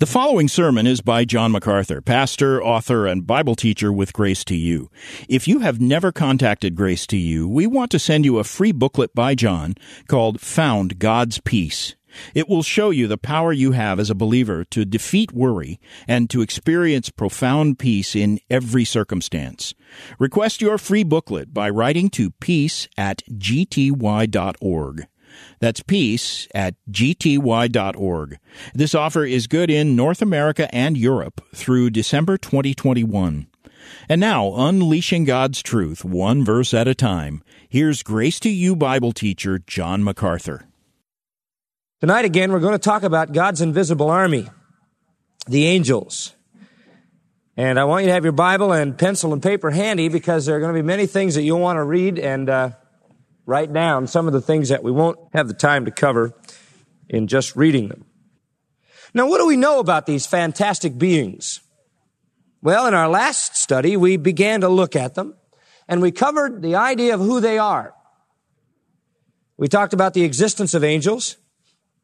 The following sermon is by John MacArthur, pastor, author, and Bible teacher with Grace to You. If you have never contacted Grace to You, we want to send you a free booklet by John called Found God's Peace. It will show you the power you have as a believer to defeat worry and to experience profound peace in every circumstance. Request your free booklet by writing to peace at gty.org. That's peace at gty.org. This offer is good in North America and Europe through December 2021. And now, unleashing God's truth one verse at a time, here's Grace to You Bible teacher John MacArthur. Tonight, again, we're going to talk about God's invisible army, the angels. And I want you to have your Bible and pencil and paper handy because there are going to be many things that you'll want to read and uh, write down some of the things that we won't have the time to cover in just reading them. Now, what do we know about these fantastic beings? Well, in our last study, we began to look at them and we covered the idea of who they are. We talked about the existence of angels,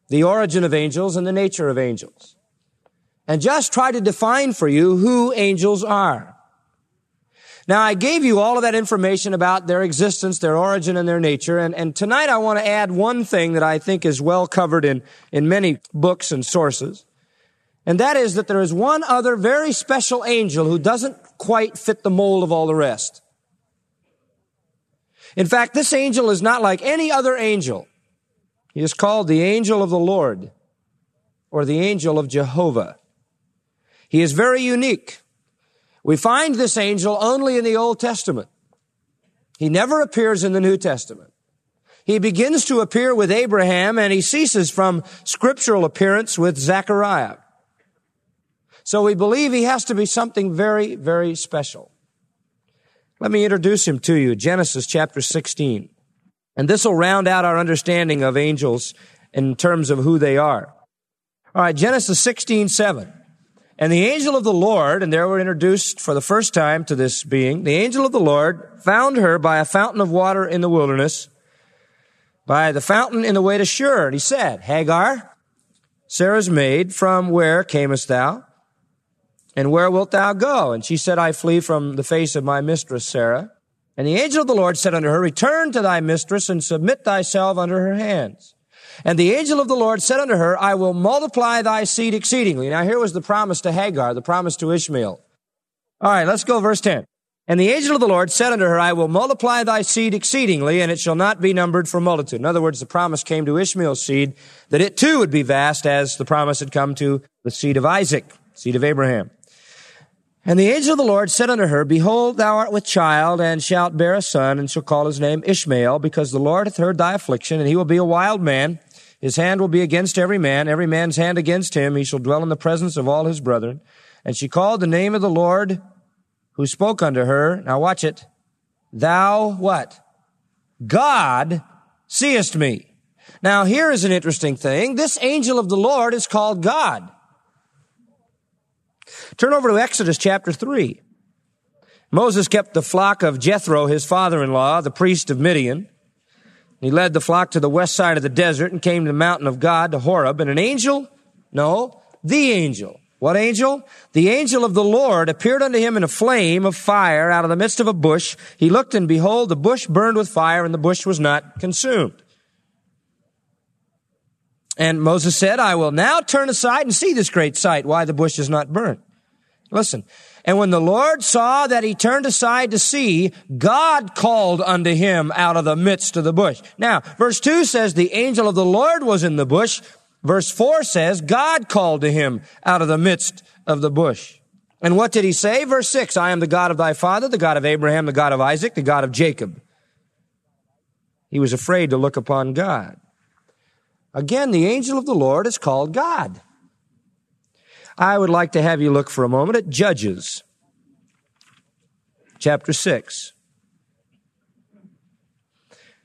the origin of angels, and the nature of angels. And just try to define for you who angels are. Now, I gave you all of that information about their existence, their origin, and their nature. And, and tonight I want to add one thing that I think is well covered in, in many books and sources. And that is that there is one other very special angel who doesn't quite fit the mold of all the rest. In fact, this angel is not like any other angel. He is called the angel of the Lord or the angel of Jehovah. He is very unique. We find this angel only in the Old Testament. He never appears in the New Testament. He begins to appear with Abraham and he ceases from scriptural appearance with Zechariah. So we believe he has to be something very, very special. Let me introduce him to you. Genesis chapter 16. And this will round out our understanding of angels in terms of who they are. All right, Genesis 16, 7. And the angel of the Lord, and there we're introduced for the first time to this being, the angel of the Lord found her by a fountain of water in the wilderness, by the fountain in the way to Shur. And he said, Hagar, Sarah's maid, from where camest thou? And where wilt thou go? And she said, I flee from the face of my mistress Sarah. And the angel of the Lord said unto her, Return to thy mistress and submit thyself under her hands. And the angel of the Lord said unto her, I will multiply thy seed exceedingly. Now here was the promise to Hagar, the promise to Ishmael. All right, let's go verse 10. And the angel of the Lord said unto her, I will multiply thy seed exceedingly, and it shall not be numbered for multitude. In other words, the promise came to Ishmael's seed that it too would be vast as the promise had come to the seed of Isaac, seed of Abraham. And the angel of the Lord said unto her, Behold, thou art with child, and shalt bear a son, and shall call his name Ishmael, because the Lord hath heard thy affliction, and he will be a wild man. His hand will be against every man, every man's hand against him. He shall dwell in the presence of all his brethren. And she called the name of the Lord who spoke unto her. Now watch it. Thou what? God seest me. Now here is an interesting thing. This angel of the Lord is called God. Turn over to Exodus chapter 3. Moses kept the flock of Jethro, his father-in-law, the priest of Midian. He led the flock to the west side of the desert and came to the mountain of God, to Horeb, and an angel, no, the angel. What angel? The angel of the Lord appeared unto him in a flame of fire out of the midst of a bush. He looked and behold, the bush burned with fire and the bush was not consumed. And Moses said, I will now turn aside and see this great sight, why the bush is not burnt. Listen, and when the Lord saw that he turned aside to see, God called unto him out of the midst of the bush. Now, verse 2 says the angel of the Lord was in the bush. Verse 4 says God called to him out of the midst of the bush. And what did he say? Verse 6, I am the God of thy father, the God of Abraham, the God of Isaac, the God of Jacob. He was afraid to look upon God. Again, the angel of the Lord is called God. I would like to have you look for a moment at Judges, chapter 6.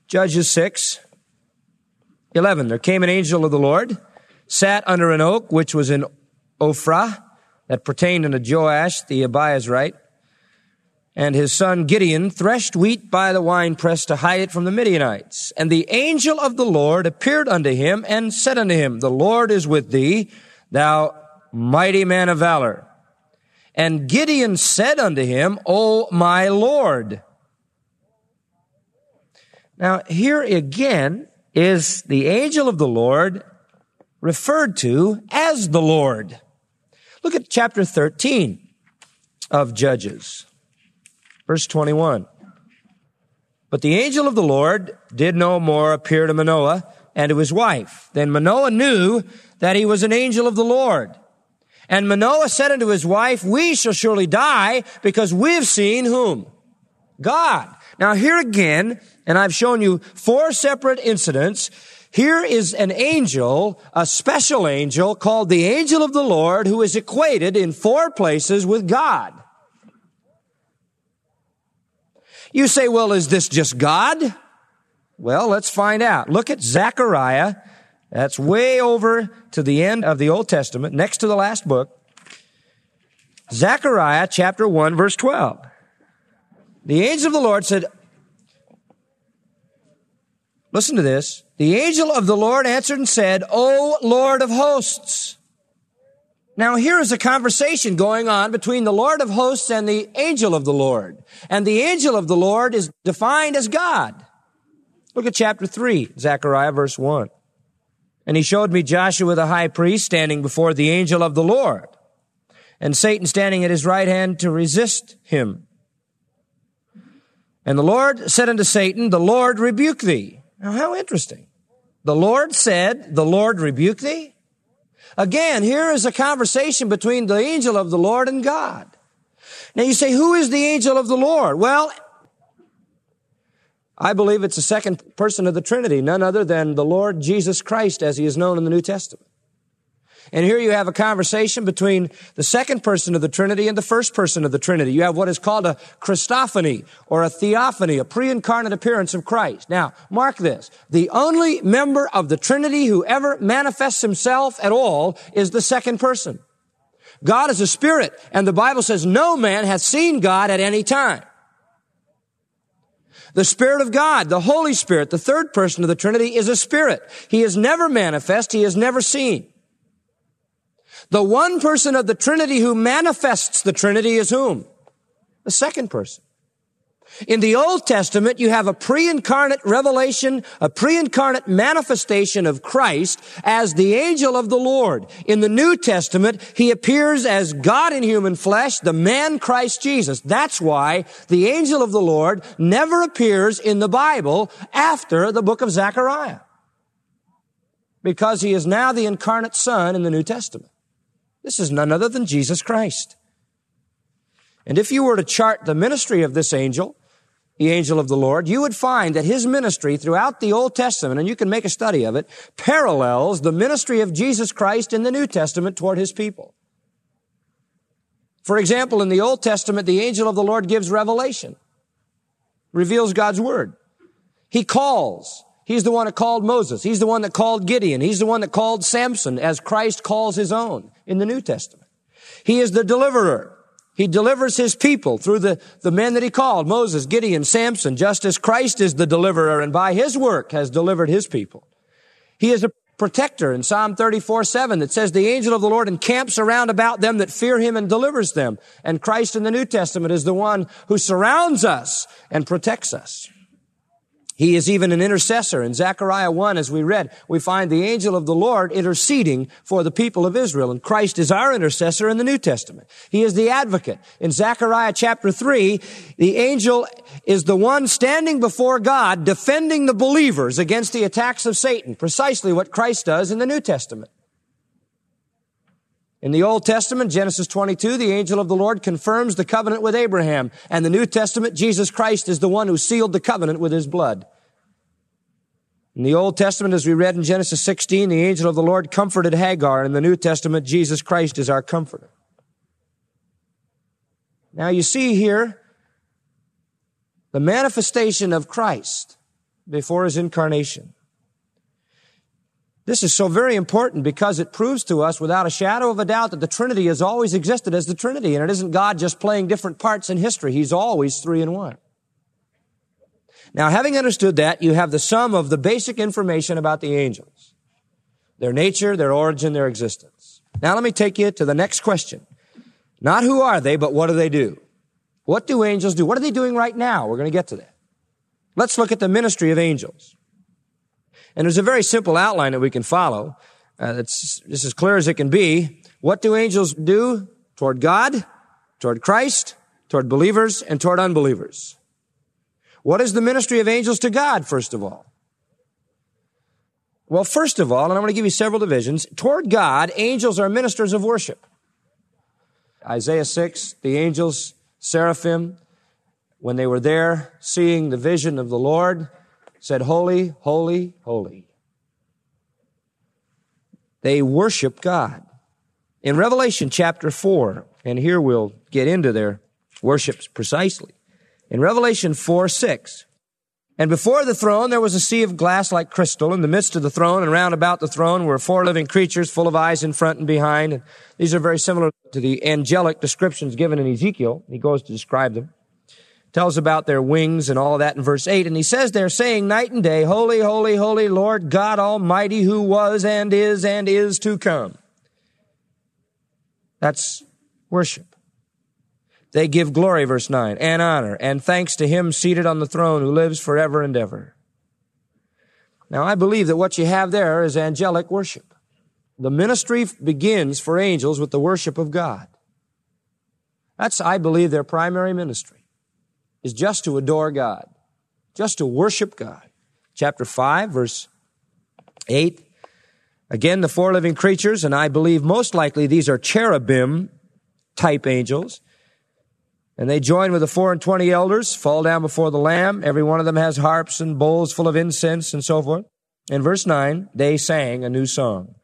Judges 6, 11. There came an angel of the Lord, sat under an oak which was in Ophrah, that pertained unto Joash the Abiezrite, and his son Gideon threshed wheat by the winepress to hide it from the Midianites. And the angel of the Lord appeared unto him and said unto him, The Lord is with thee, thou mighty man of valor. And Gideon said unto him, O my Lord. Now, here again is the angel of the Lord referred to as the Lord. Look at chapter 13 of Judges, verse 21. But the angel of the Lord did no more appear to Manoah and to his wife. Then Manoah knew that he was an angel of the Lord. And Manoah said unto his wife, we shall surely die because we've seen whom? God. Now here again, and I've shown you four separate incidents. Here is an angel, a special angel called the angel of the Lord who is equated in four places with God. You say, well, is this just God? Well, let's find out. Look at Zechariah that's way over to the end of the Old Testament, next to the last book. Zechariah chapter 1 verse 12. The angel of the Lord said, listen to this. The angel of the Lord answered and said, O Lord of hosts. Now here is a conversation going on between the Lord of hosts and the angel of the Lord. And the angel of the Lord is defined as God. Look at chapter 3, Zechariah verse 1. And he showed me Joshua the high priest standing before the angel of the Lord, and Satan standing at his right hand to resist him. And the Lord said unto Satan, The Lord rebuke thee. Now, how interesting. The Lord said, The Lord rebuke thee? Again, here is a conversation between the angel of the Lord and God. Now you say, who is the angel of the Lord? Well, I believe it's the second person of the Trinity, none other than the Lord Jesus Christ as he is known in the New Testament. And here you have a conversation between the second person of the Trinity and the first person of the Trinity. You have what is called a Christophany or a theophany, a pre-incarnate appearance of Christ. Now, mark this. The only member of the Trinity who ever manifests himself at all is the second person. God is a spirit, and the Bible says no man hath seen God at any time. The Spirit of God, the Holy Spirit, the third person of the Trinity is a spirit. He is never manifest. He is never seen. The one person of the Trinity who manifests the Trinity is whom? The second person. In the Old Testament, you have a pre-incarnate revelation, a pre-incarnate manifestation of Christ as the angel of the Lord. In the New Testament, he appears as God in human flesh, the man Christ Jesus. That's why the angel of the Lord never appears in the Bible after the book of Zechariah. Because he is now the incarnate Son in the New Testament. This is none other than Jesus Christ. And if you were to chart the ministry of this angel, the angel of the Lord, you would find that his ministry throughout the Old Testament, and you can make a study of it, parallels the ministry of Jesus Christ in the New Testament toward his people. For example, in the Old Testament, the angel of the Lord gives revelation, reveals God's word. He calls. He's the one that called Moses. He's the one that called Gideon. He's the one that called Samson as Christ calls his own in the New Testament. He is the deliverer. He delivers his people through the, the men that he called, Moses, Gideon, Samson, just as Christ is the deliverer and by his work has delivered his people. He is a protector in Psalm 34, 7 that says the angel of the Lord encamps around about them that fear him and delivers them. And Christ in the New Testament is the one who surrounds us and protects us. He is even an intercessor. In Zechariah 1, as we read, we find the angel of the Lord interceding for the people of Israel. And Christ is our intercessor in the New Testament. He is the advocate. In Zechariah chapter 3, the angel is the one standing before God defending the believers against the attacks of Satan. Precisely what Christ does in the New Testament. In the Old Testament, Genesis 22, the angel of the Lord confirms the covenant with Abraham. And the New Testament, Jesus Christ is the one who sealed the covenant with his blood. In the Old Testament, as we read in Genesis 16, the angel of the Lord comforted Hagar. And in the New Testament, Jesus Christ is our comforter. Now you see here the manifestation of Christ before his incarnation. This is so very important because it proves to us without a shadow of a doubt that the Trinity has always existed as the Trinity, and it isn't God just playing different parts in history. He's always three in one. Now, having understood that, you have the sum of the basic information about the angels. Their nature, their origin, their existence. Now let me take you to the next question. Not who are they, but what do they do? What do angels do? What are they doing right now? We're going to get to that. Let's look at the ministry of angels. And there's a very simple outline that we can follow. Uh, it's just as clear as it can be. What do angels do toward God, toward Christ, toward believers, and toward unbelievers? What is the ministry of angels to God, first of all? Well, first of all, and I'm going to give you several divisions, toward God, angels are ministers of worship. Isaiah 6, the angels, seraphim, when they were there seeing the vision of the Lord, said, Holy, holy, holy. They worship God. In Revelation chapter 4, and here we'll get into their worships precisely. In Revelation 4, 6, and before the throne there was a sea of glass like crystal. In the midst of the throne and round about the throne were four living creatures full of eyes in front and behind. And these are very similar to the angelic descriptions given in Ezekiel. He goes to describe them tells about their wings and all that in verse 8. And he says they're saying night and day, Holy, holy, holy Lord God Almighty who was and is and is to come. That's worship. They give glory, verse 9, and honor and thanks to him seated on the throne who lives forever and ever. Now I believe that what you have there is angelic worship. The ministry begins for angels with the worship of God. That's, I believe, their primary ministry is just to adore God, just to worship God. Chapter 5, verse 8. Again, the four living creatures, and I believe most likely these are cherubim type angels. And they join with the four and twenty elders, fall down before the Lamb. Every one of them has harps and bowls full of incense and so forth. In verse 9, they sang a new song.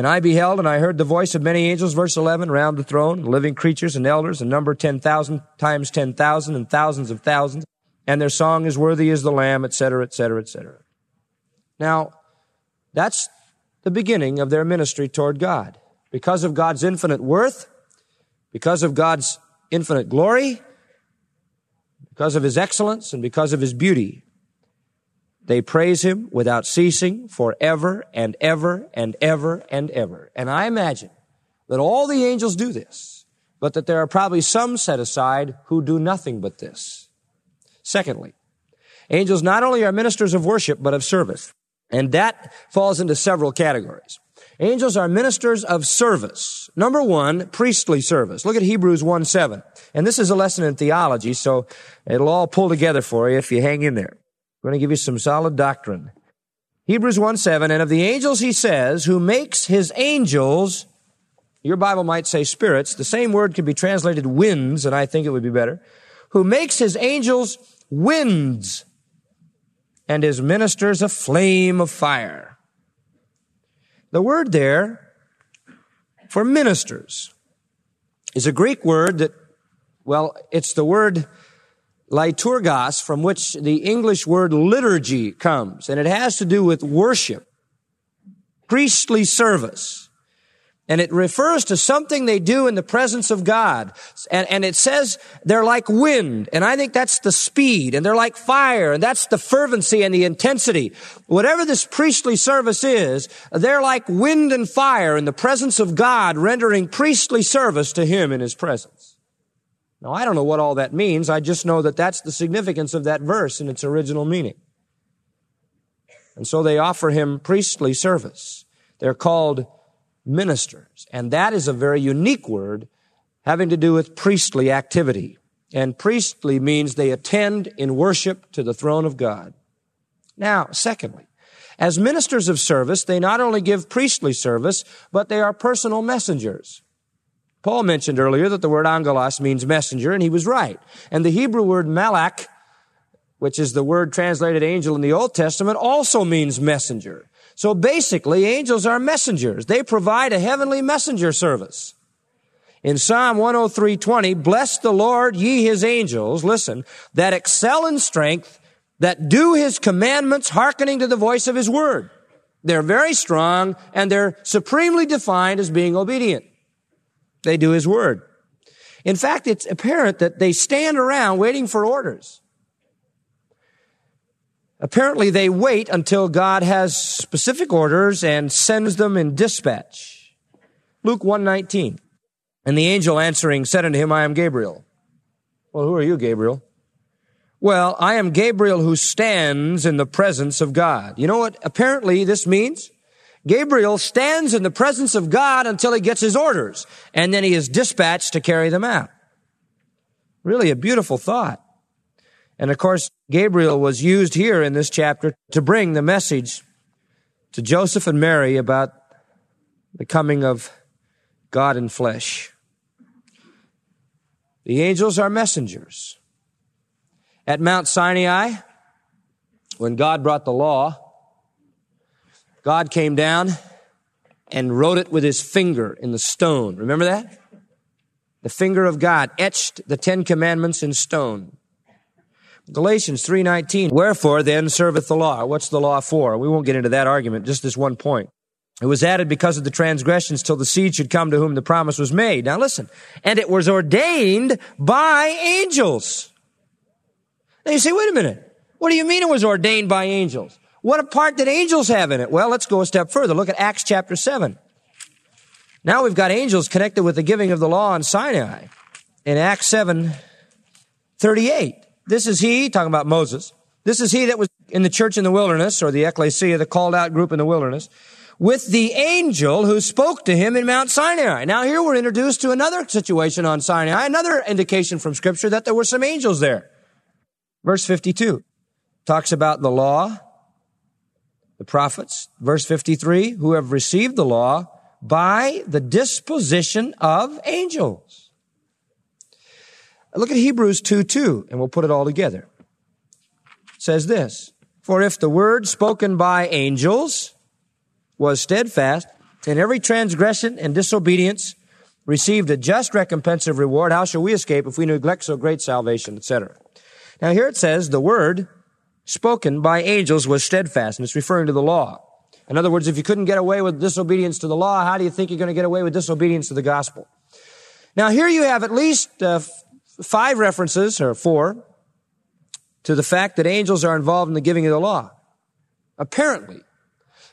And I beheld and I heard the voice of many angels, verse 11, around the throne, living creatures and elders, a number 10,000 times 10,000 and thousands of thousands. And their song is worthy as the Lamb, etc., etc., etc. Now, that's the beginning of their ministry toward God. Because of God's infinite worth, because of God's infinite glory, because of His excellence, and because of His beauty, they praise him without ceasing forever and ever and ever and ever. And I imagine that all the angels do this, but that there are probably some set aside who do nothing but this. Secondly, angels not only are ministers of worship, but of service. And that falls into several categories. Angels are ministers of service. Number one, priestly service. Look at Hebrews 1 7. And this is a lesson in theology, so it'll all pull together for you if you hang in there. I'm going to give you some solid doctrine. Hebrews 1 7, and of the angels he says, who makes his angels, your Bible might say spirits, the same word could be translated winds, and I think it would be better, who makes his angels winds and his ministers a flame of fire. The word there for ministers is a Greek word that, well, it's the word liturgos, from which the English word liturgy comes, and it has to do with worship, priestly service. And it refers to something they do in the presence of God. And, and it says they're like wind. And I think that's the speed. And they're like fire. And that's the fervency and the intensity. Whatever this priestly service is, they're like wind and fire in the presence of God, rendering priestly service to Him in His presence. Now, I don't know what all that means. I just know that that's the significance of that verse in its original meaning. And so they offer him priestly service. They're called ministers. And that is a very unique word having to do with priestly activity. And priestly means they attend in worship to the throne of God. Now, secondly, as ministers of service, they not only give priestly service, but they are personal messengers. Paul mentioned earlier that the word angelos means messenger, and he was right. And the Hebrew word malak, which is the word translated angel in the Old Testament, also means messenger. So basically, angels are messengers. They provide a heavenly messenger service. In Psalm 103:20, bless the Lord, ye his angels, listen, that excel in strength, that do his commandments, hearkening to the voice of his word. They're very strong, and they're supremely defined as being obedient. They do His word. In fact, it's apparent that they stand around waiting for orders. Apparently they wait until God has specific orders and sends them in dispatch. Luke 119. And the angel answering said unto him, I am Gabriel. Well, who are you, Gabriel? Well, I am Gabriel who stands in the presence of God. You know what apparently this means? Gabriel stands in the presence of God until he gets his orders, and then he is dispatched to carry them out. Really a beautiful thought. And of course, Gabriel was used here in this chapter to bring the message to Joseph and Mary about the coming of God in flesh. The angels are messengers. At Mount Sinai, when God brought the law, God came down and wrote it with his finger in the stone. Remember that? The finger of God etched the Ten Commandments in stone. Galatians 3:19 Wherefore then serveth the law? What's the law for? We won't get into that argument just this one point. It was added because of the transgressions till the seed should come to whom the promise was made. Now listen and it was ordained by angels. Now you say wait a minute. What do you mean it was ordained by angels what a part did angels have in it? Well, let's go a step further. Look at Acts chapter 7. Now we've got angels connected with the giving of the law on Sinai. In Acts 7, 38. This is he, talking about Moses. This is he that was in the church in the wilderness, or the ecclesia, the called out group in the wilderness, with the angel who spoke to him in Mount Sinai. Now here we're introduced to another situation on Sinai, another indication from scripture that there were some angels there. Verse 52 talks about the law, the prophets, verse 53, who have received the law by the disposition of angels. Look at Hebrews 2 2, and we'll put it all together. It says this For if the word spoken by angels was steadfast, and every transgression and disobedience received a just recompense of reward, how shall we escape if we neglect so great salvation, etc.? Now here it says the word spoken by angels was steadfast, and it's referring to the law. In other words, if you couldn't get away with disobedience to the law, how do you think you're going to get away with disobedience to the gospel? Now, here you have at least uh, five references, or four, to the fact that angels are involved in the giving of the law. Apparently,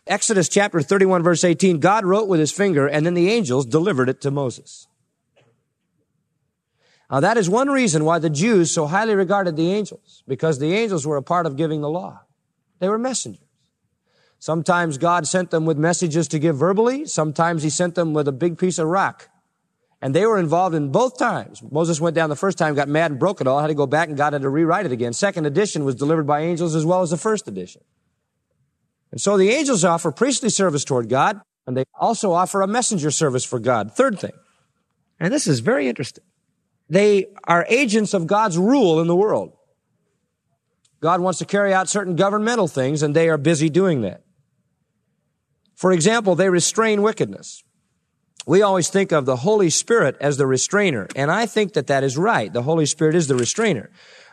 Exodus chapter 31 verse 18, God wrote with his finger and then the angels delivered it to Moses. Now that is one reason why the Jews so highly regarded the angels, because the angels were a part of giving the law. They were messengers. Sometimes God sent them with messages to give verbally. Sometimes he sent them with a big piece of rock. And they were involved in both times. Moses went down the first time, got mad and broke it all, had to go back and God had to rewrite it again. Second edition was delivered by angels as well as the first edition. And so the angels offer priestly service toward God, and they also offer a messenger service for God. Third thing. And this is very interesting. They are agents of God's rule in the world. God wants to carry out certain governmental things and they are busy doing that. For example, they restrain wickedness. We always think of the Holy Spirit as the restrainer, and I think that that is right. The Holy Spirit is the restrainer.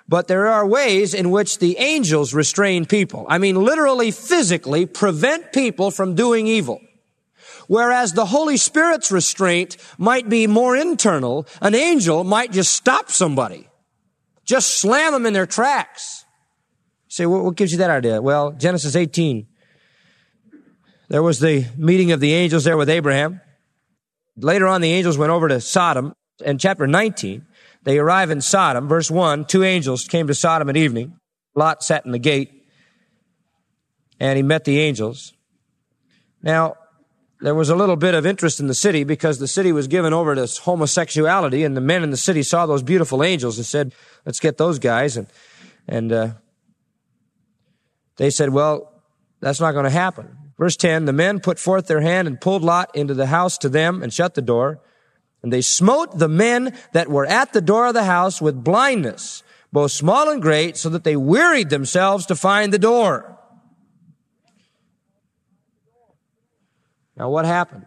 But there are ways in which the angels restrain people. I mean, literally, physically prevent people from doing evil. Whereas the Holy Spirit's restraint might be more internal. An angel might just stop somebody. Just slam them in their tracks. You say, what gives you that idea? Well, Genesis 18. There was the meeting of the angels there with Abraham. Later on, the angels went over to Sodom. In chapter 19, they arrive in Sodom. Verse 1, two angels came to Sodom at evening. Lot sat in the gate and he met the angels. Now, there was a little bit of interest in the city because the city was given over to homosexuality and the men in the city saw those beautiful angels and said, let's get those guys. And, and, uh, they said, well, that's not going to happen. Verse 10, the men put forth their hand and pulled Lot into the house to them and shut the door. And they smote the men that were at the door of the house with blindness, both small and great, so that they wearied themselves to find the door. Now, what happened?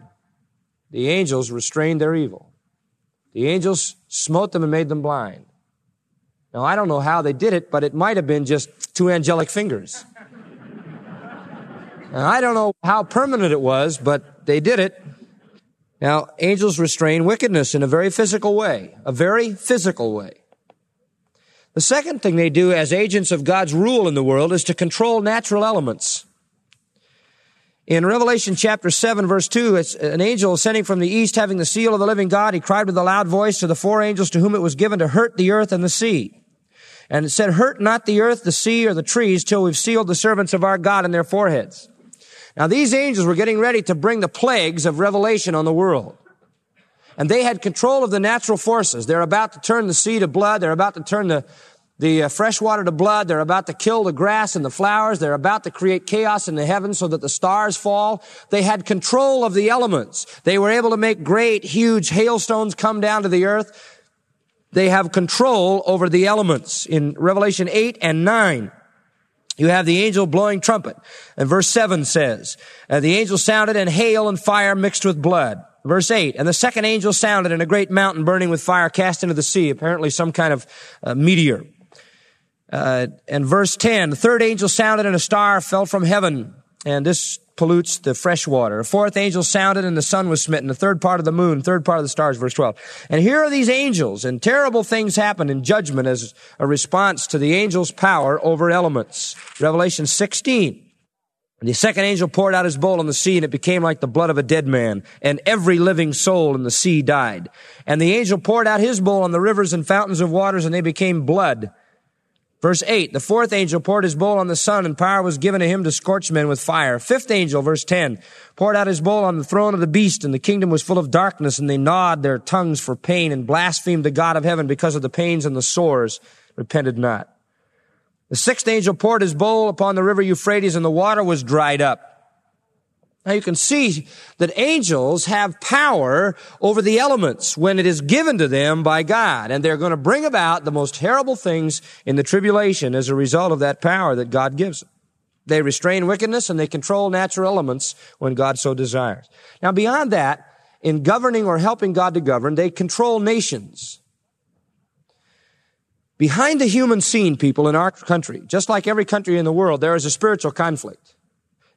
The angels restrained their evil. The angels smote them and made them blind. Now, I don't know how they did it, but it might have been just two angelic fingers. Now, I don't know how permanent it was, but they did it. Now, angels restrain wickedness in a very physical way, a very physical way. The second thing they do as agents of God's rule in the world is to control natural elements. In Revelation chapter 7 verse 2, it's an angel ascending from the east having the seal of the living God. He cried with a loud voice to the four angels to whom it was given to hurt the earth and the sea. And it said, hurt not the earth, the sea, or the trees till we've sealed the servants of our God in their foreheads. Now these angels were getting ready to bring the plagues of Revelation on the world. And they had control of the natural forces. They're about to turn the sea to blood. They're about to turn the, the uh, fresh water to blood. They're about to kill the grass and the flowers. They're about to create chaos in the heavens so that the stars fall. They had control of the elements. They were able to make great, huge hailstones come down to the earth. They have control over the elements. In Revelation 8 and 9, you have the angel blowing trumpet. And verse 7 says, uh, the angel sounded and hail and fire mixed with blood. Verse 8, and the second angel sounded and a great mountain burning with fire cast into the sea, apparently some kind of uh, meteor. Uh, and verse 10, the third angel sounded and a star fell from heaven. And this pollutes the fresh water. A fourth angel sounded and the sun was smitten. The third part of the moon, third part of the stars, verse 12. And here are these angels and terrible things happen in judgment as a response to the angel's power over elements. Revelation 16. And the second angel poured out his bowl on the sea and it became like the blood of a dead man and every living soul in the sea died. And the angel poured out his bowl on the rivers and fountains of waters and they became blood. Verse 8, the fourth angel poured his bowl on the sun and power was given to him to scorch men with fire. Fifth angel, verse 10, poured out his bowl on the throne of the beast and the kingdom was full of darkness and they gnawed their tongues for pain and blasphemed the God of heaven because of the pains and the sores, repented not. The sixth angel poured his bowl upon the river Euphrates and the water was dried up. Now you can see that angels have power over the elements when it is given to them by God. And they're going to bring about the most terrible things in the tribulation as a result of that power that God gives them. They restrain wickedness and they control natural elements when God so desires. Now beyond that, in governing or helping God to govern, they control nations. Behind the human scene, people in our country, just like every country in the world, there is a spiritual conflict.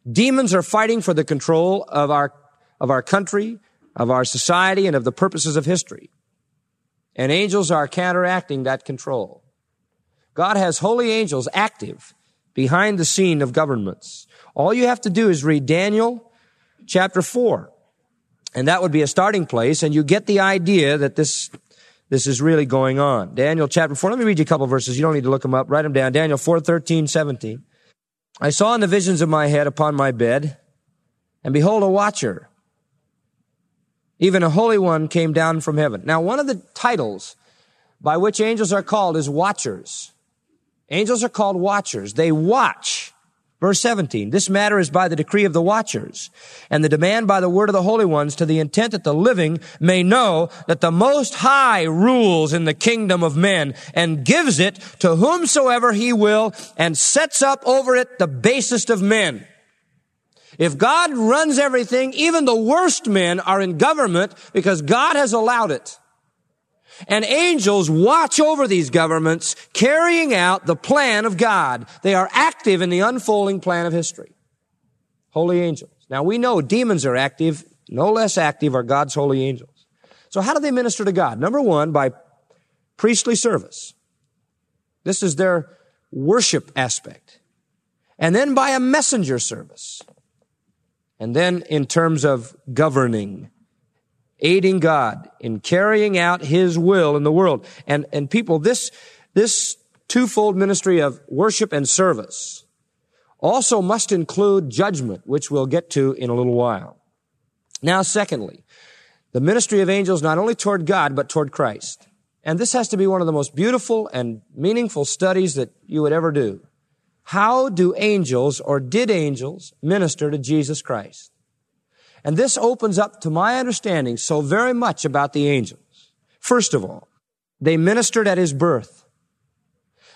Demons are fighting for the control of our, of our country, of our society, and of the purposes of history. And angels are counteracting that control. God has holy angels active behind the scene of governments. All you have to do is read Daniel chapter 4. And that would be a starting place, and you get the idea that this, this is really going on. Daniel chapter 4. Let me read you a couple verses. You don't need to look them up. Write them down. Daniel 4, 13, 17. I saw in the visions of my head upon my bed, and behold, a watcher, even a holy one, came down from heaven. Now, one of the titles by which angels are called is watchers. Angels are called watchers. They watch Verse 17, this matter is by the decree of the watchers and the demand by the word of the holy ones to the intent that the living may know that the most high rules in the kingdom of men and gives it to whomsoever he will and sets up over it the basest of men. If God runs everything, even the worst men are in government because God has allowed it. And angels watch over these governments carrying out the plan of God. They are active in the unfolding plan of history. Holy angels. Now we know demons are active. No less active are God's holy angels. So how do they minister to God? Number one, by priestly service. This is their worship aspect. And then by a messenger service. And then in terms of governing aiding God in carrying out His will in the world. And, and people, this, this twofold ministry of worship and service also must include judgment, which we'll get to in a little while. Now, secondly, the ministry of angels not only toward God, but toward Christ. And this has to be one of the most beautiful and meaningful studies that you would ever do. How do angels or did angels minister to Jesus Christ? And this opens up to my understanding so very much about the angels. First of all, they ministered at his birth.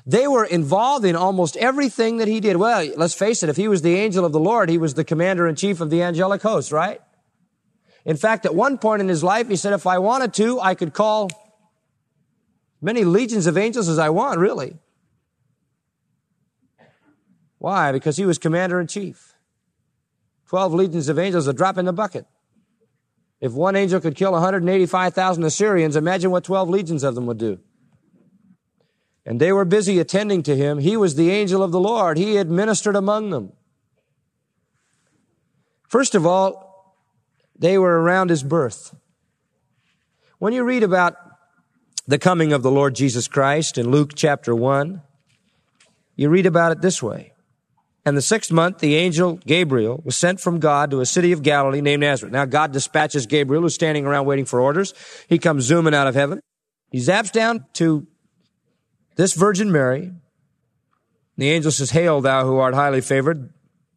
They were involved in almost everything that he did. Well, let's face it, if he was the angel of the Lord, he was the commander in chief of the angelic host, right? In fact, at one point in his life, he said, if I wanted to, I could call many legions of angels as I want, really. Why? Because he was commander in chief. 12 legions of angels, a drop in the bucket. If one angel could kill 185,000 Assyrians, imagine what 12 legions of them would do. and they were busy attending to him. He was the angel of the Lord. He had ministered among them. First of all, they were around his birth. When you read about the coming of the Lord Jesus Christ in Luke chapter 1, you read about it this way. And the sixth month, the angel Gabriel was sent from God to a city of Galilee named Nazareth. Now, God dispatches Gabriel, who's standing around waiting for orders. He comes zooming out of heaven. He zaps down to this Virgin Mary. The angel says, Hail, thou who art highly favored.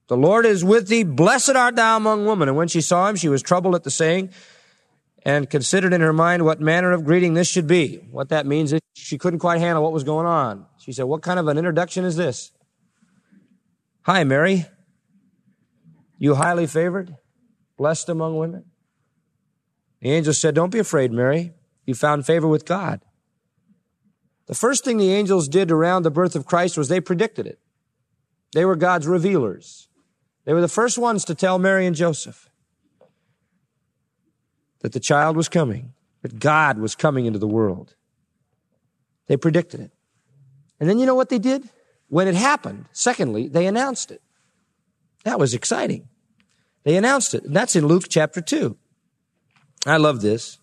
The Lord is with thee. Blessed art thou among women. And when she saw him, she was troubled at the saying and considered in her mind what manner of greeting this should be. What that means is she couldn't quite handle what was going on. She said, What kind of an introduction is this? Hi, Mary. You highly favored, blessed among women. The angel said, Don't be afraid, Mary. You found favor with God. The first thing the angels did around the birth of Christ was they predicted it. They were God's revealers. They were the first ones to tell Mary and Joseph that the child was coming, that God was coming into the world. They predicted it. And then you know what they did? When it happened, secondly, they announced it. That was exciting. They announced it. And that's in Luke chapter 2. I love this.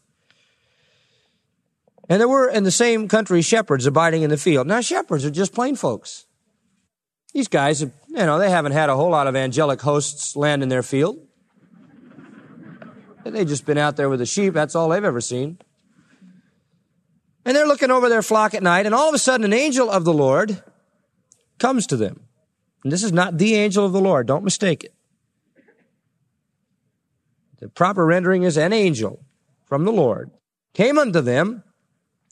And there were in the same country shepherds abiding in the field. Now, shepherds are just plain folks. These guys, you know, they haven't had a whole lot of angelic hosts land in their field. They've just been out there with the sheep. That's all they've ever seen. And they're looking over their flock at night, and all of a sudden, an angel of the Lord comes to them. And this is not the angel of the Lord. Don't mistake it. The proper rendering is an angel from the Lord came unto them,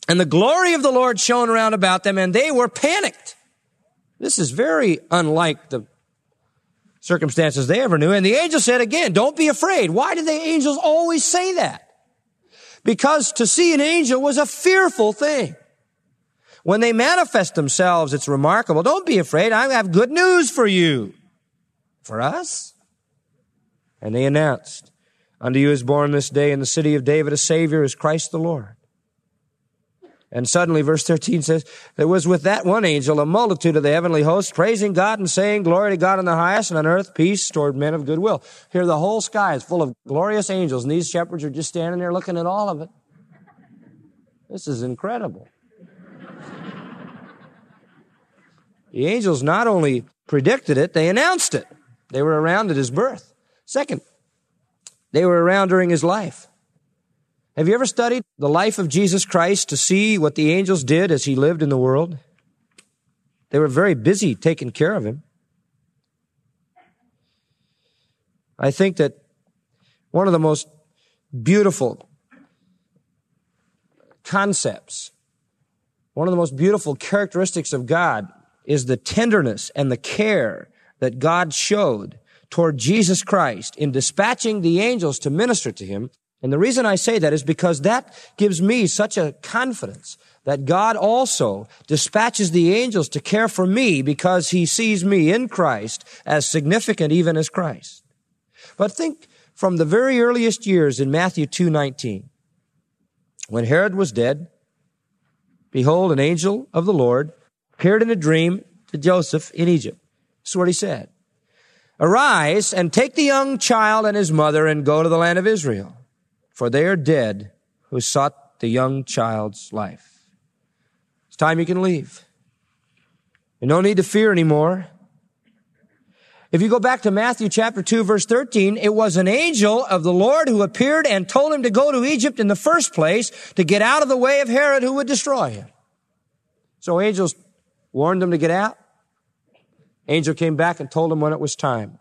and the glory of the Lord shone around about them, and they were panicked. This is very unlike the circumstances they ever knew. And the angel said again, don't be afraid. Why did the angels always say that? Because to see an angel was a fearful thing. When they manifest themselves, it's remarkable. Don't be afraid. I have good news for you. For us? And they announced, unto you is born this day in the city of David a Savior is Christ the Lord. And suddenly, verse 13 says, there was with that one angel a multitude of the heavenly hosts praising God and saying, Glory to God in the highest and on earth peace toward men of good will. Here the whole sky is full of glorious angels and these shepherds are just standing there looking at all of it. This is incredible. The angels not only predicted it, they announced it. They were around at his birth. Second, they were around during his life. Have you ever studied the life of Jesus Christ to see what the angels did as he lived in the world? They were very busy taking care of him. I think that one of the most beautiful concepts, one of the most beautiful characteristics of God is the tenderness and the care that God showed toward Jesus Christ in dispatching the angels to minister to him and the reason I say that is because that gives me such a confidence that God also dispatches the angels to care for me because he sees me in Christ as significant even as Christ. But think from the very earliest years in Matthew 2:19. When Herod was dead, behold an angel of the Lord appeared in a dream to Joseph in Egypt. This is what he said. Arise and take the young child and his mother and go to the land of Israel for they are dead who sought the young child's life. It's time you can leave. You no need to fear anymore. If you go back to Matthew chapter 2 verse 13, it was an angel of the Lord who appeared and told him to go to Egypt in the first place to get out of the way of Herod who would destroy him. So angels warned them to get out. Angel came back and told them when it was time.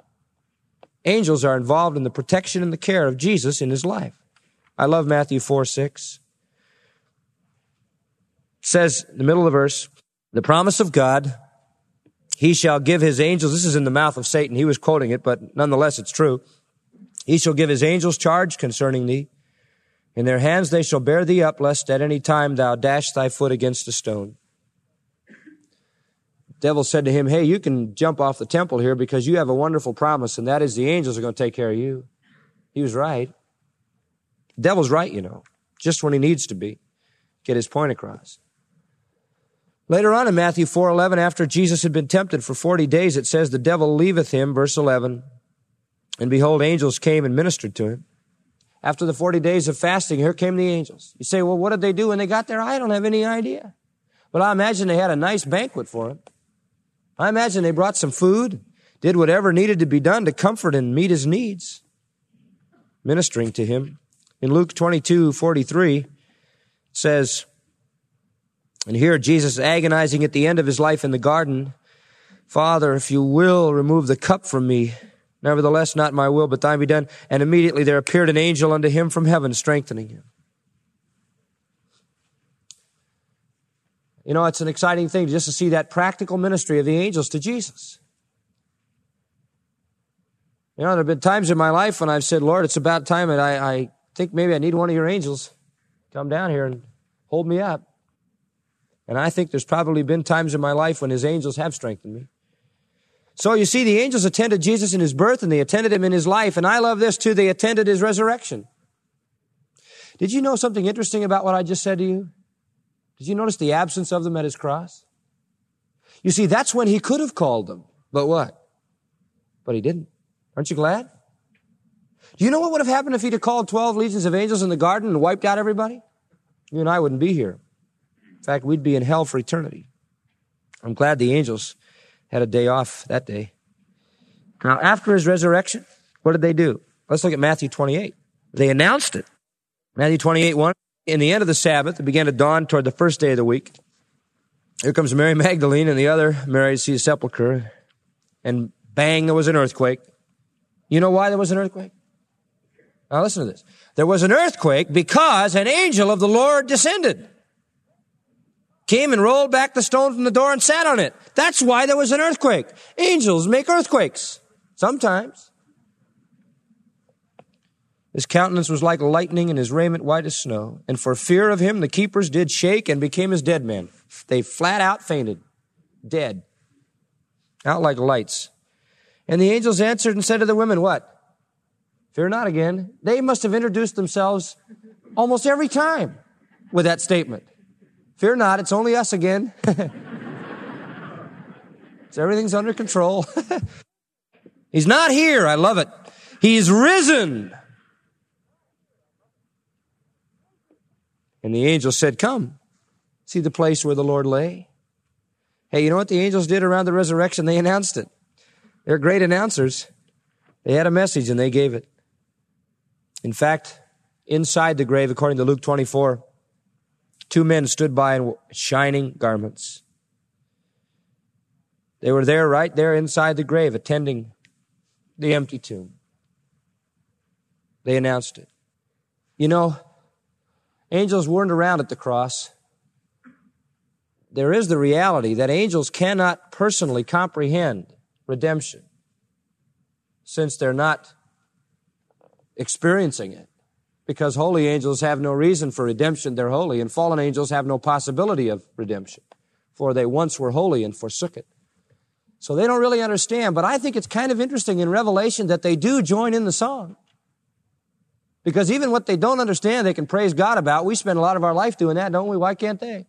Angels are involved in the protection and the care of Jesus in his life. I love Matthew 4 6. It says in the middle of the verse, the promise of God, he shall give his angels, this is in the mouth of Satan, he was quoting it, but nonetheless it's true. He shall give his angels charge concerning thee. In their hands they shall bear thee up, lest at any time thou dash thy foot against a stone. Devil said to him, Hey, you can jump off the temple here because you have a wonderful promise, and that is the angels are going to take care of you. He was right. The devil's right, you know, just when he needs to be. Get his point across. Later on in Matthew 4:11 after Jesus had been tempted for 40 days it says the devil leaveth him verse 11 and behold angels came and ministered to him. After the 40 days of fasting here came the angels. You say well what did they do when they got there? I don't have any idea. But I imagine they had a nice banquet for him. I imagine they brought some food, did whatever needed to be done to comfort and meet his needs, ministering to him. In Luke 22, 43, it says, and here Jesus agonizing at the end of his life in the garden, Father, if you will, remove the cup from me. Nevertheless, not my will, but thine be done. And immediately there appeared an angel unto him from heaven, strengthening him. You know, it's an exciting thing just to see that practical ministry of the angels to Jesus. You know, there have been times in my life when I've said, Lord, it's about time and I, I think maybe I need one of your angels come down here and hold me up. And I think there's probably been times in my life when his angels have strengthened me. So you see, the angels attended Jesus in his birth and they attended him in his life. And I love this too. They attended his resurrection. Did you know something interesting about what I just said to you? Did you notice the absence of them at his cross? You see, that's when he could have called them. But what? But he didn't. Aren't you glad? Do you know what would have happened if he'd have called 12 legions of angels in the garden and wiped out everybody? You and I wouldn't be here. In fact, we'd be in hell for eternity. I'm glad the angels had a day off that day. Now, after his resurrection, what did they do? Let's look at Matthew 28. They announced it. Matthew 28, 1. In the end of the Sabbath, it began to dawn toward the first day of the week. Here comes Mary Magdalene and the other Mary to see a sepulchre. And bang, there was an earthquake. You know why there was an earthquake? Now listen to this. There was an earthquake because an angel of the Lord descended. Came and rolled back the stone from the door and sat on it. That's why there was an earthquake. Angels make earthquakes. Sometimes. His countenance was like lightning and his raiment white as snow. And for fear of him, the keepers did shake and became as dead men. They flat out fainted. Dead. Out like lights. And the angels answered and said to the women, what? Fear not again. They must have introduced themselves almost every time with that statement. Fear not, it's only us again. so everything's under control. He's not here. I love it. He's risen. And the angel said, Come, see the place where the Lord lay. Hey, you know what the angels did around the resurrection? They announced it. They're great announcers. They had a message and they gave it. In fact, inside the grave, according to Luke 24, two men stood by in shining garments. They were there, right there inside the grave, attending the empty tomb. They announced it. You know, Angels weren't around at the cross. There is the reality that angels cannot personally comprehend redemption since they're not experiencing it. Because holy angels have no reason for redemption, they're holy, and fallen angels have no possibility of redemption, for they once were holy and forsook it. So they don't really understand, but I think it's kind of interesting in Revelation that they do join in the song. Because even what they don't understand, they can praise God about. We spend a lot of our life doing that, don't we? Why can't they?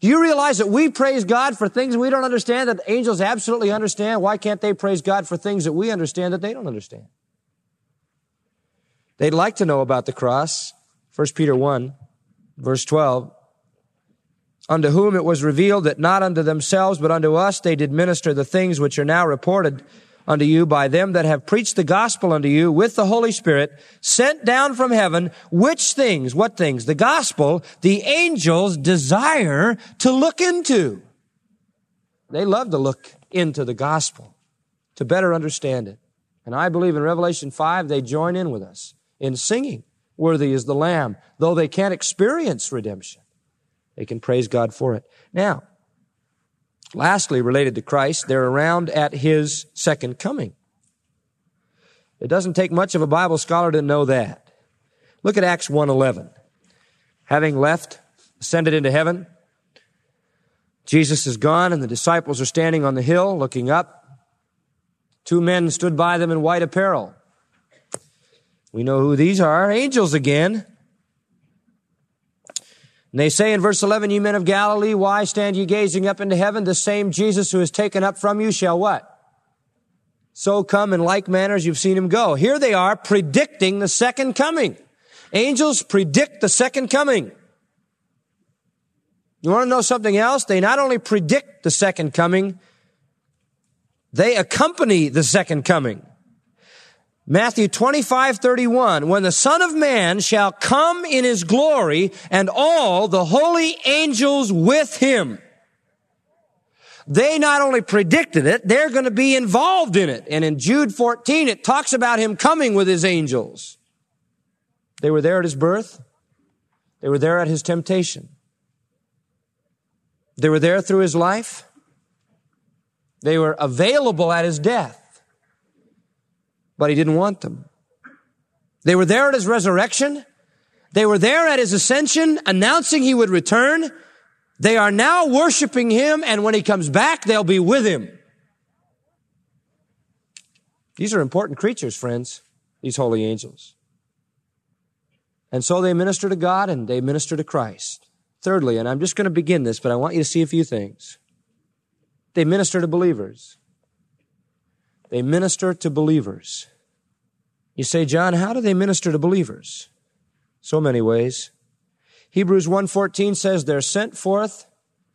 Do you realize that we praise God for things we don't understand that angels absolutely understand? Why can't they praise God for things that we understand that they don't understand? They'd like to know about the cross. 1 Peter 1, verse 12. Unto whom it was revealed that not unto themselves, but unto us they did minister the things which are now reported unto you by them that have preached the gospel unto you with the Holy Spirit sent down from heaven, which things, what things? The gospel, the angels desire to look into. They love to look into the gospel to better understand it. And I believe in Revelation 5, they join in with us in singing, Worthy is the Lamb. Though they can't experience redemption, they can praise God for it. Now, Lastly, related to Christ, they're around at his second coming. It doesn't take much of a Bible scholar to know that. Look at Acts 1:11. Having left, ascended into heaven, Jesus is gone and the disciples are standing on the hill looking up. Two men stood by them in white apparel. We know who these are, angels again. And they say in verse 11, you men of Galilee, why stand ye gazing up into heaven? The same Jesus who is taken up from you shall what? So come in like manner as you've seen him go. Here they are predicting the second coming. Angels predict the second coming. You want to know something else? They not only predict the second coming, they accompany the second coming. Matthew 25, 31, when the Son of Man shall come in his glory and all the holy angels with him. They not only predicted it, they're going to be involved in it. And in Jude 14, it talks about him coming with his angels. They were there at his birth. They were there at his temptation. They were there through his life. They were available at his death but he didn't want them. They were there at his resurrection. They were there at his ascension, announcing he would return. They are now worshiping him, and when he comes back, they'll be with him. These are important creatures, friends, these holy angels. And so they minister to God and they minister to Christ. Thirdly, and I'm just going to begin this, but I want you to see a few things. They minister to believers. They minister to believers. You say, John, how do they minister to believers? So many ways. Hebrews 1:14 says they're sent forth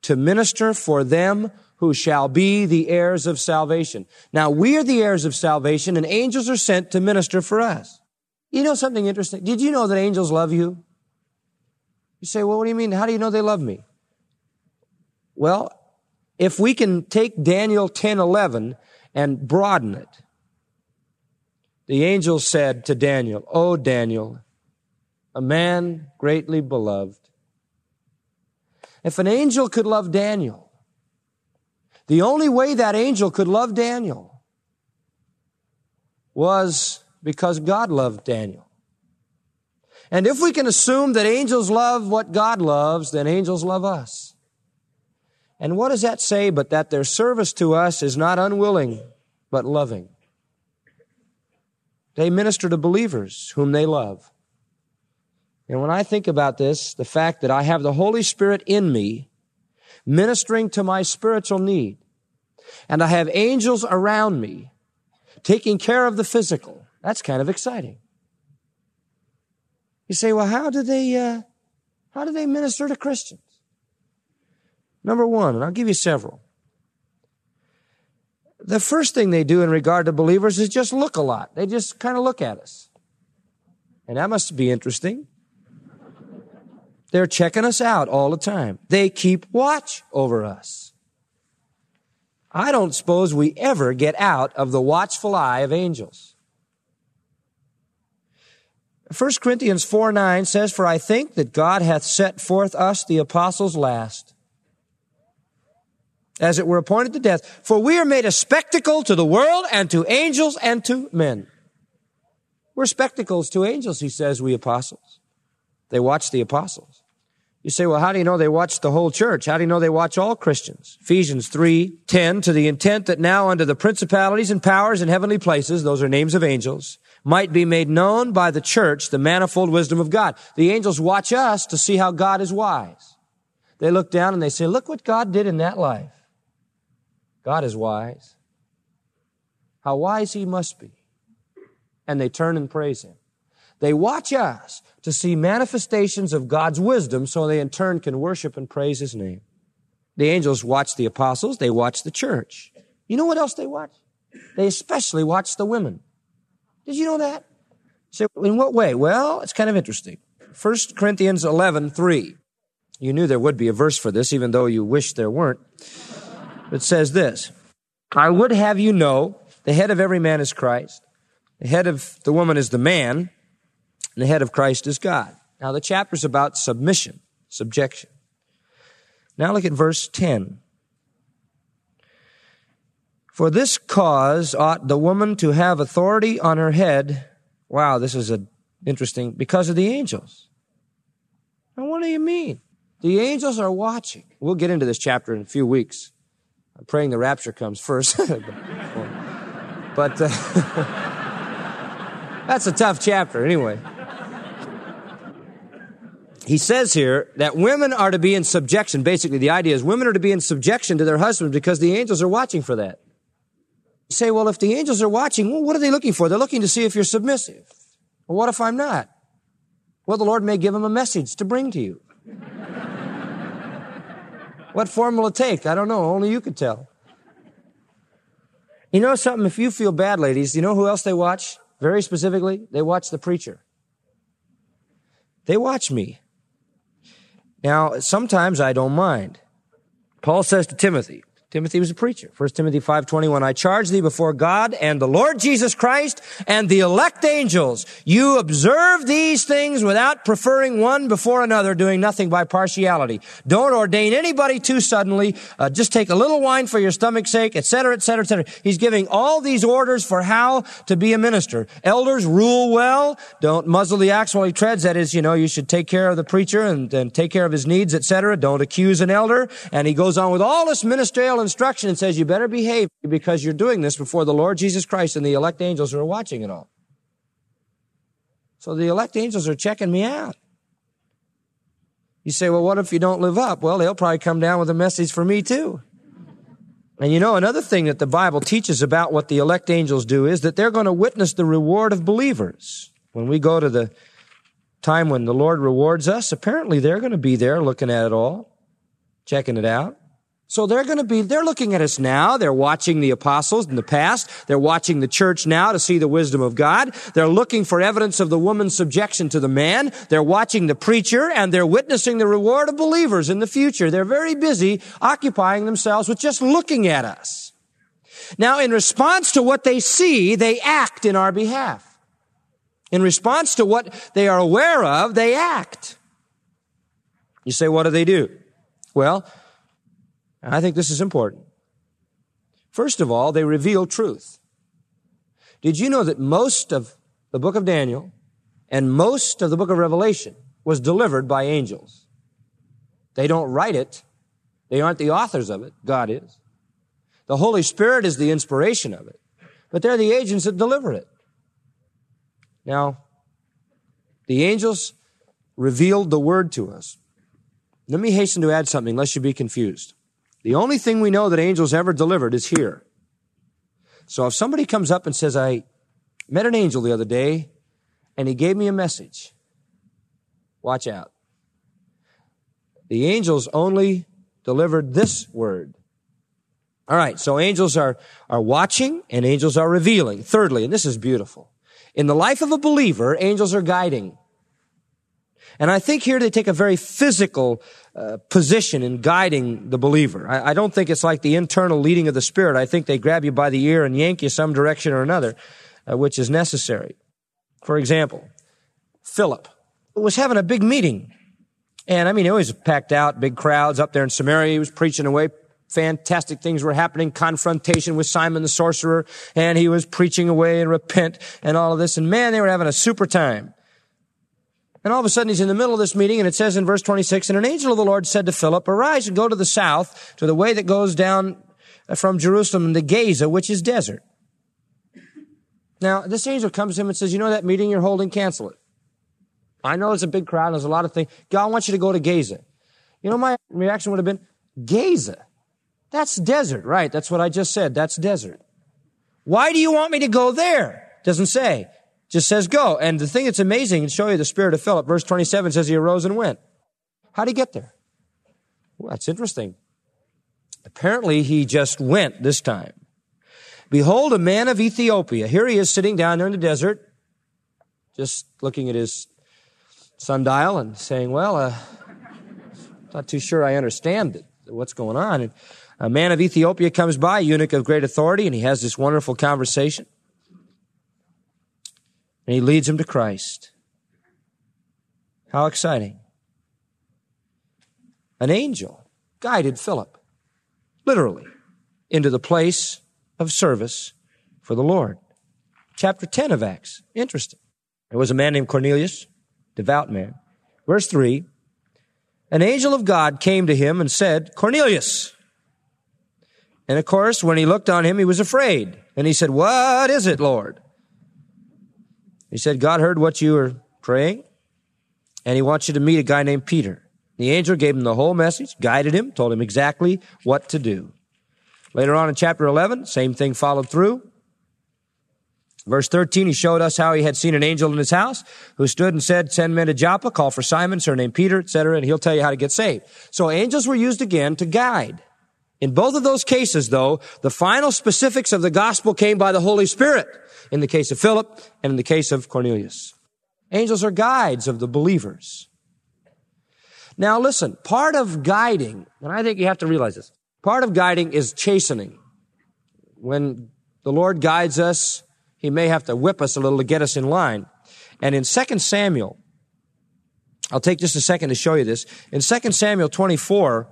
to minister for them who shall be the heirs of salvation. Now we are the heirs of salvation and angels are sent to minister for us. You know something interesting? Did you know that angels love you? You say, well, what do you mean? How do you know they love me? Well, if we can take Daniel 10, 11 and broaden it. The angel said to Daniel, O Daniel, a man greatly beloved. If an angel could love Daniel, the only way that angel could love Daniel was because God loved Daniel. And if we can assume that angels love what God loves, then angels love us. And what does that say but that their service to us is not unwilling, but loving? They minister to believers whom they love. And when I think about this, the fact that I have the Holy Spirit in me, ministering to my spiritual need, and I have angels around me, taking care of the physical, that's kind of exciting. You say, well, how do they, uh, how do they minister to Christians? Number one, and I'll give you several. The first thing they do in regard to believers is just look a lot. They just kind of look at us. And that must be interesting. They're checking us out all the time. They keep watch over us. I don't suppose we ever get out of the watchful eye of angels. 1 Corinthians 4 9 says, For I think that God hath set forth us, the apostles, last as it were appointed to death. For we are made a spectacle to the world and to angels and to men. We're spectacles to angels, he says, we apostles. They watch the apostles. You say, well, how do you know they watch the whole church? How do you know they watch all Christians? Ephesians 3, 10, to the intent that now under the principalities and powers in heavenly places, those are names of angels, might be made known by the church the manifold wisdom of God. The angels watch us to see how God is wise. They look down and they say, look what God did in that life. God is wise. How wise he must be. And they turn and praise him. They watch us to see manifestations of God's wisdom so they in turn can worship and praise his name. The angels watch the apostles, they watch the church. You know what else they watch? They especially watch the women. Did you know that? So in what way? Well, it's kind of interesting. 1 Corinthians 11, 3. You knew there would be a verse for this, even though you wish there weren't. It says this I would have you know the head of every man is Christ, the head of the woman is the man, and the head of Christ is God. Now, the chapter's about submission, subjection. Now, look at verse 10. For this cause ought the woman to have authority on her head. Wow, this is a, interesting. Because of the angels. Now, what do you mean? The angels are watching. We'll get into this chapter in a few weeks. I'm praying the rapture comes first. but uh, that's a tough chapter anyway. he says here that women are to be in subjection. Basically, the idea is women are to be in subjection to their husbands because the angels are watching for that. You say, well, if the angels are watching, well, what are they looking for? They're looking to see if you're submissive. Well, what if I'm not? Well, the Lord may give them a message to bring to you. What form will it take? I don't know. Only you could tell. You know something? If you feel bad, ladies, you know who else they watch? Very specifically, they watch the preacher. They watch me. Now, sometimes I don't mind. Paul says to Timothy, Timothy was a preacher. 1 Timothy 5:21 I charge thee before God and the Lord Jesus Christ and the elect angels you observe these things without preferring one before another doing nothing by partiality. Don't ordain anybody too suddenly. Uh, just take a little wine for your stomach's sake, etc., etc., etc. He's giving all these orders for how to be a minister. Elders rule well. Don't muzzle the axe while he treads. That is, you know, you should take care of the preacher and, and take care of his needs, etc. Don't accuse an elder. And he goes on with all this ministerial instruction and says, you better behave because you're doing this before the Lord Jesus Christ and the elect angels who are watching it all. So the elect angels are checking me out. You say, well, what if you don't live up? Well, they'll probably come down with a message for me too. And you know, another thing that the Bible teaches about what the elect angels do is that they're going to witness the reward of believers. When we go to the time when the Lord rewards us, apparently they're going to be there looking at it all, checking it out. So they're going to be, they're looking at us now. They're watching the apostles in the past. They're watching the church now to see the wisdom of God. They're looking for evidence of the woman's subjection to the man. They're watching the preacher and they're witnessing the reward of believers in the future. They're very busy occupying themselves with just looking at us. Now, in response to what they see, they act in our behalf. In response to what they are aware of, they act. You say, what do they do? Well, I think this is important. First of all, they reveal truth. Did you know that most of the book of Daniel and most of the book of Revelation was delivered by angels? They don't write it. They aren't the authors of it. God is. The Holy Spirit is the inspiration of it. But they're the agents that deliver it. Now, the angels revealed the word to us. Let me hasten to add something, lest you be confused. The only thing we know that angels ever delivered is here. So if somebody comes up and says, I met an angel the other day and he gave me a message, watch out. The angels only delivered this word. All right, so angels are, are watching and angels are revealing. Thirdly, and this is beautiful. In the life of a believer, angels are guiding. And I think here they take a very physical uh, position in guiding the believer. I, I, don't think it's like the internal leading of the Spirit. I think they grab you by the ear and yank you some direction or another, uh, which is necessary. For example, Philip was having a big meeting. And I mean, it was packed out, big crowds up there in Samaria. He was preaching away. Fantastic things were happening. Confrontation with Simon the sorcerer. And he was preaching away and repent and all of this. And man, they were having a super time. And all of a sudden he's in the middle of this meeting and it says in verse 26, and an angel of the Lord said to Philip, arise and go to the south to the way that goes down from Jerusalem to Gaza, which is desert. Now, this angel comes to him and says, you know that meeting you're holding, cancel it. I know it's a big crowd, there's a lot of things. God wants you to go to Gaza. You know, my reaction would have been, Gaza? That's desert, right? That's what I just said. That's desert. Why do you want me to go there? Doesn't say. Just says go. And the thing that's amazing, and show you the spirit of Philip, verse 27 says he arose and went. How'd he get there? Well, that's interesting. Apparently he just went this time. Behold, a man of Ethiopia. Here he is sitting down there in the desert, just looking at his sundial and saying, well, uh, not too sure I understand it, what's going on. And a man of Ethiopia comes by, eunuch of great authority, and he has this wonderful conversation and he leads him to Christ. How exciting. An angel guided Philip, literally, into the place of service for the Lord. Chapter 10 of Acts. Interesting. There was a man named Cornelius, devout man. Verse 3 An angel of God came to him and said, Cornelius. And of course, when he looked on him, he was afraid. And he said, What is it, Lord? He said, God heard what you were praying, and he wants you to meet a guy named Peter. The angel gave him the whole message, guided him, told him exactly what to do. Later on in chapter 11, same thing followed through. Verse 13, he showed us how he had seen an angel in his house who stood and said, send men to Joppa, call for Simon, surnamed Peter, etc., and he'll tell you how to get saved. So angels were used again to guide. In both of those cases, though, the final specifics of the gospel came by the Holy Spirit. In the case of Philip and in the case of Cornelius. Angels are guides of the believers. Now listen, part of guiding, and I think you have to realize this, part of guiding is chastening. When the Lord guides us, he may have to whip us a little to get us in line. And in 2 Samuel, I'll take just a second to show you this. In 2 Samuel 24,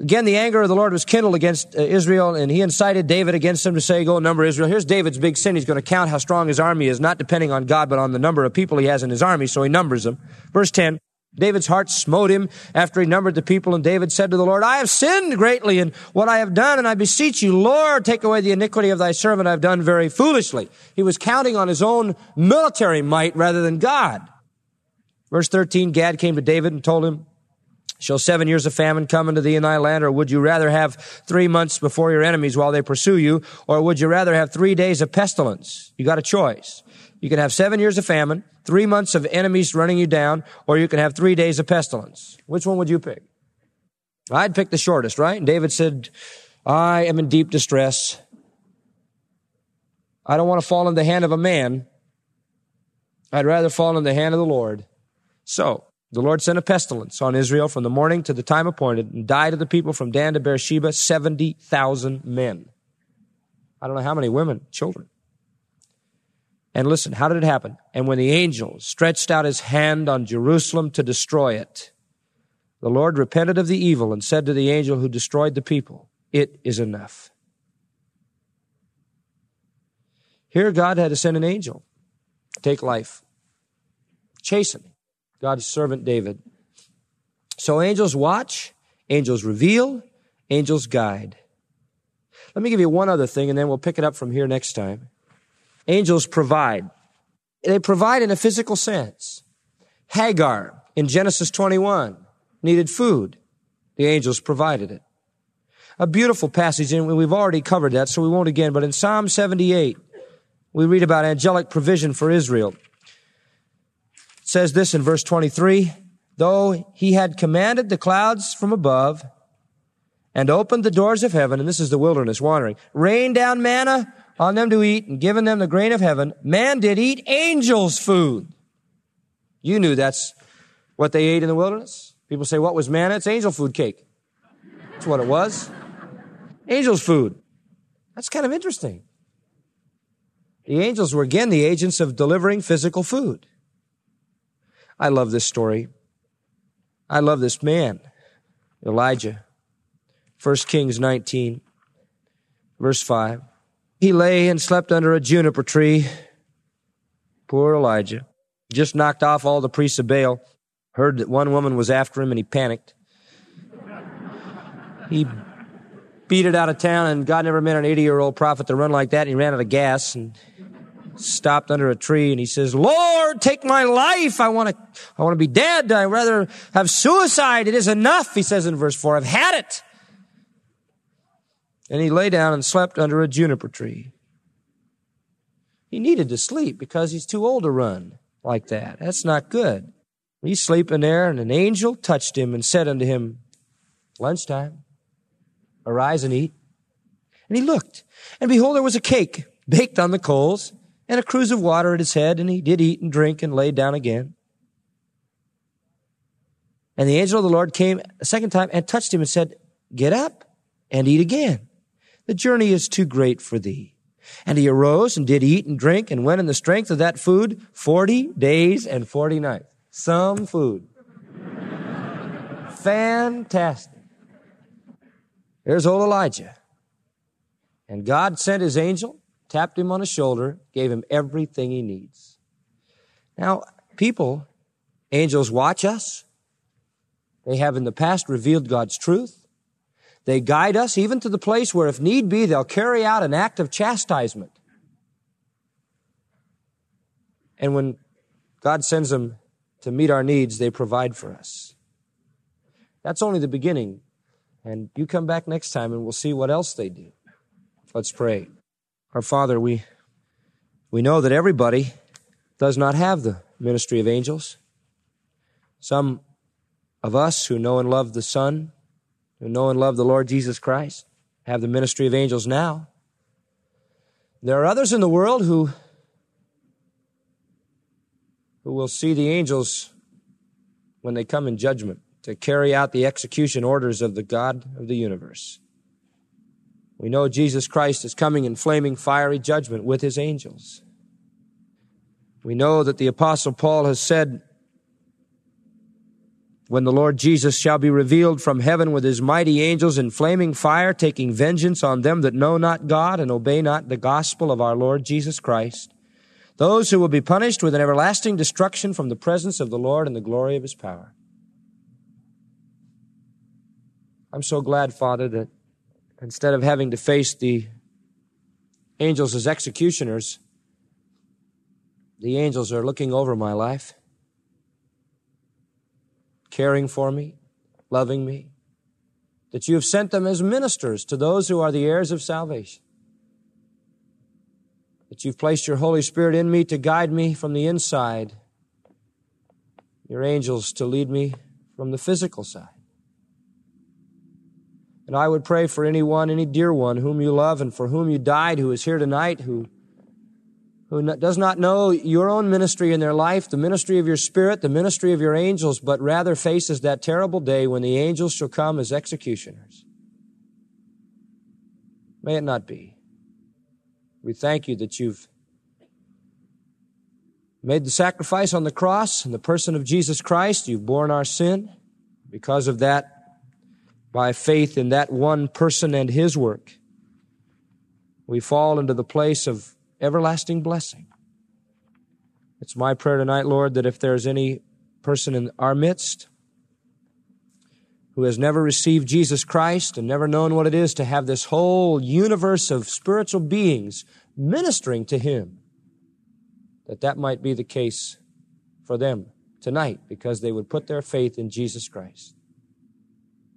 again, the anger of the Lord was kindled against uh, Israel, and he incited David against them to say, Go number Israel. Here's David's big sin. He's going to count how strong his army is, not depending on God, but on the number of people he has in his army, so he numbers them. Verse 10. David's heart smote him after he numbered the people, and David said to the Lord, I have sinned greatly in what I have done, and I beseech you, Lord, take away the iniquity of thy servant. I've done very foolishly. He was counting on his own military might rather than God. Verse 13, Gad came to David and told him, Shall seven years of famine come into thee in thy land, or would you rather have three months before your enemies while they pursue you, or would you rather have three days of pestilence? You got a choice. You can have seven years of famine, three months of enemies running you down, or you can have three days of pestilence. Which one would you pick? I'd pick the shortest, right? And David said, I am in deep distress. I don't want to fall in the hand of a man. I'd rather fall in the hand of the Lord. So, the Lord sent a pestilence on Israel from the morning to the time appointed and died of the people from Dan to Beersheba 70,000 men. I don't know how many women, children. And listen, how did it happen? And when the angel stretched out his hand on Jerusalem to destroy it, the Lord repented of the evil and said to the angel who destroyed the people, It is enough. Here, God had to send an angel, take life, chasten God's servant David. So angels watch, angels reveal, angels guide. Let me give you one other thing and then we'll pick it up from here next time. Angels provide. They provide in a physical sense. Hagar in Genesis 21 needed food. The angels provided it. A beautiful passage, and we've already covered that, so we won't again, but in Psalm 78, we read about angelic provision for Israel. Says this in verse 23, though he had commanded the clouds from above and opened the doors of heaven, and this is the wilderness wandering, rained down manna on them to eat and given them the grain of heaven, man did eat angels' food. You knew that's what they ate in the wilderness. People say, what was manna? It's angel food cake. That's what it was. Angels' food. That's kind of interesting. The angels were again the agents of delivering physical food. I love this story. I love this man, Elijah. 1 Kings 19, verse 5. He lay and slept under a juniper tree. Poor Elijah. Just knocked off all the priests of Baal. Heard that one woman was after him and he panicked. He beat it out of town and God never meant an 80 year old prophet to run like that. And he ran out of gas and stopped under a tree and he says, Lord, take my life. I want to, I want to be dead. I'd rather have suicide. It is enough. He says in verse four, I've had it and he lay down and slept under a juniper tree. He needed to sleep because he's too old to run like that. That's not good. He's sleeping there, and an angel touched him and said unto him, Lunchtime, arise and eat. And he looked, and behold, there was a cake baked on the coals, and a cruse of water at his head, and he did eat and drink and laid down again. And the angel of the Lord came a second time and touched him and said, Get up and eat again. The journey is too great for thee. And he arose and did eat and drink and went in the strength of that food 40 days and 40 nights. Some food. Fantastic. There's old Elijah. And God sent his angel, tapped him on the shoulder, gave him everything he needs. Now, people, angels watch us. They have in the past revealed God's truth. They guide us even to the place where, if need be, they'll carry out an act of chastisement. And when God sends them to meet our needs, they provide for us. That's only the beginning. And you come back next time and we'll see what else they do. Let's pray. Our Father, we, we know that everybody does not have the ministry of angels. Some of us who know and love the Son, who know and love the Lord Jesus Christ, have the ministry of angels now. There are others in the world who, who will see the angels when they come in judgment to carry out the execution orders of the God of the universe. We know Jesus Christ is coming in flaming fiery judgment with his angels. We know that the apostle Paul has said, when the Lord Jesus shall be revealed from heaven with his mighty angels in flaming fire, taking vengeance on them that know not God and obey not the gospel of our Lord Jesus Christ, those who will be punished with an everlasting destruction from the presence of the Lord and the glory of his power. I'm so glad, Father, that instead of having to face the angels as executioners, the angels are looking over my life, caring for me, loving me, that you have sent them as ministers to those who are the heirs of salvation. That you've placed your Holy Spirit in me to guide me from the inside, your angels to lead me from the physical side. And I would pray for anyone, any dear one whom you love and for whom you died, who is here tonight, who, who does not know your own ministry in their life, the ministry of your spirit, the ministry of your angels, but rather faces that terrible day when the angels shall come as executioners. May it not be. We thank you that you've made the sacrifice on the cross in the person of Jesus Christ. You've borne our sin. Because of that, by faith in that one person and his work, we fall into the place of everlasting blessing. It's my prayer tonight, Lord, that if there's any person in our midst who has never received Jesus Christ and never known what it is to have this whole universe of spiritual beings ministering to him, that that might be the case for them tonight because they would put their faith in Jesus Christ.